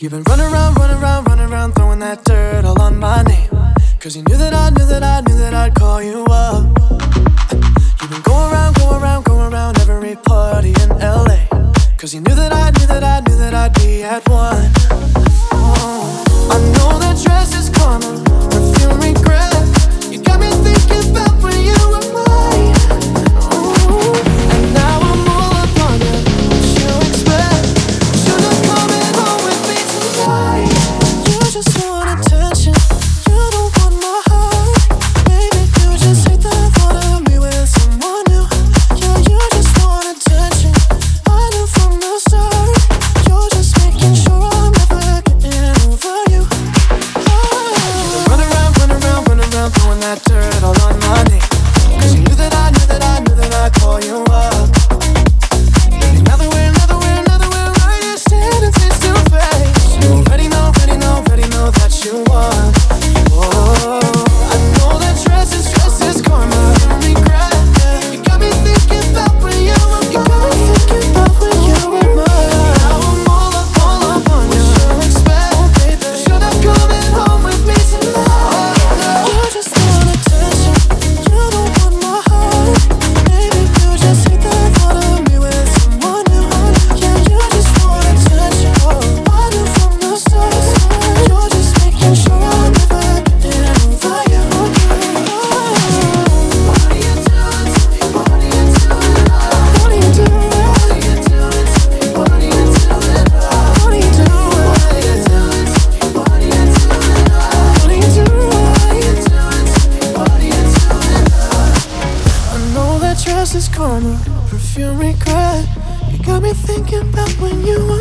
You've been running around, running around, running around, throwing that dirt all on my name. Cause you knew that I knew that I knew that I'd call you up. You've been going around, going around, going around every party in LA. Cause you knew that I knew that I knew that I'd be at one. Oh, I know that dress is coming. money. trust is karma, perfume regret. You got me thinking about when you were.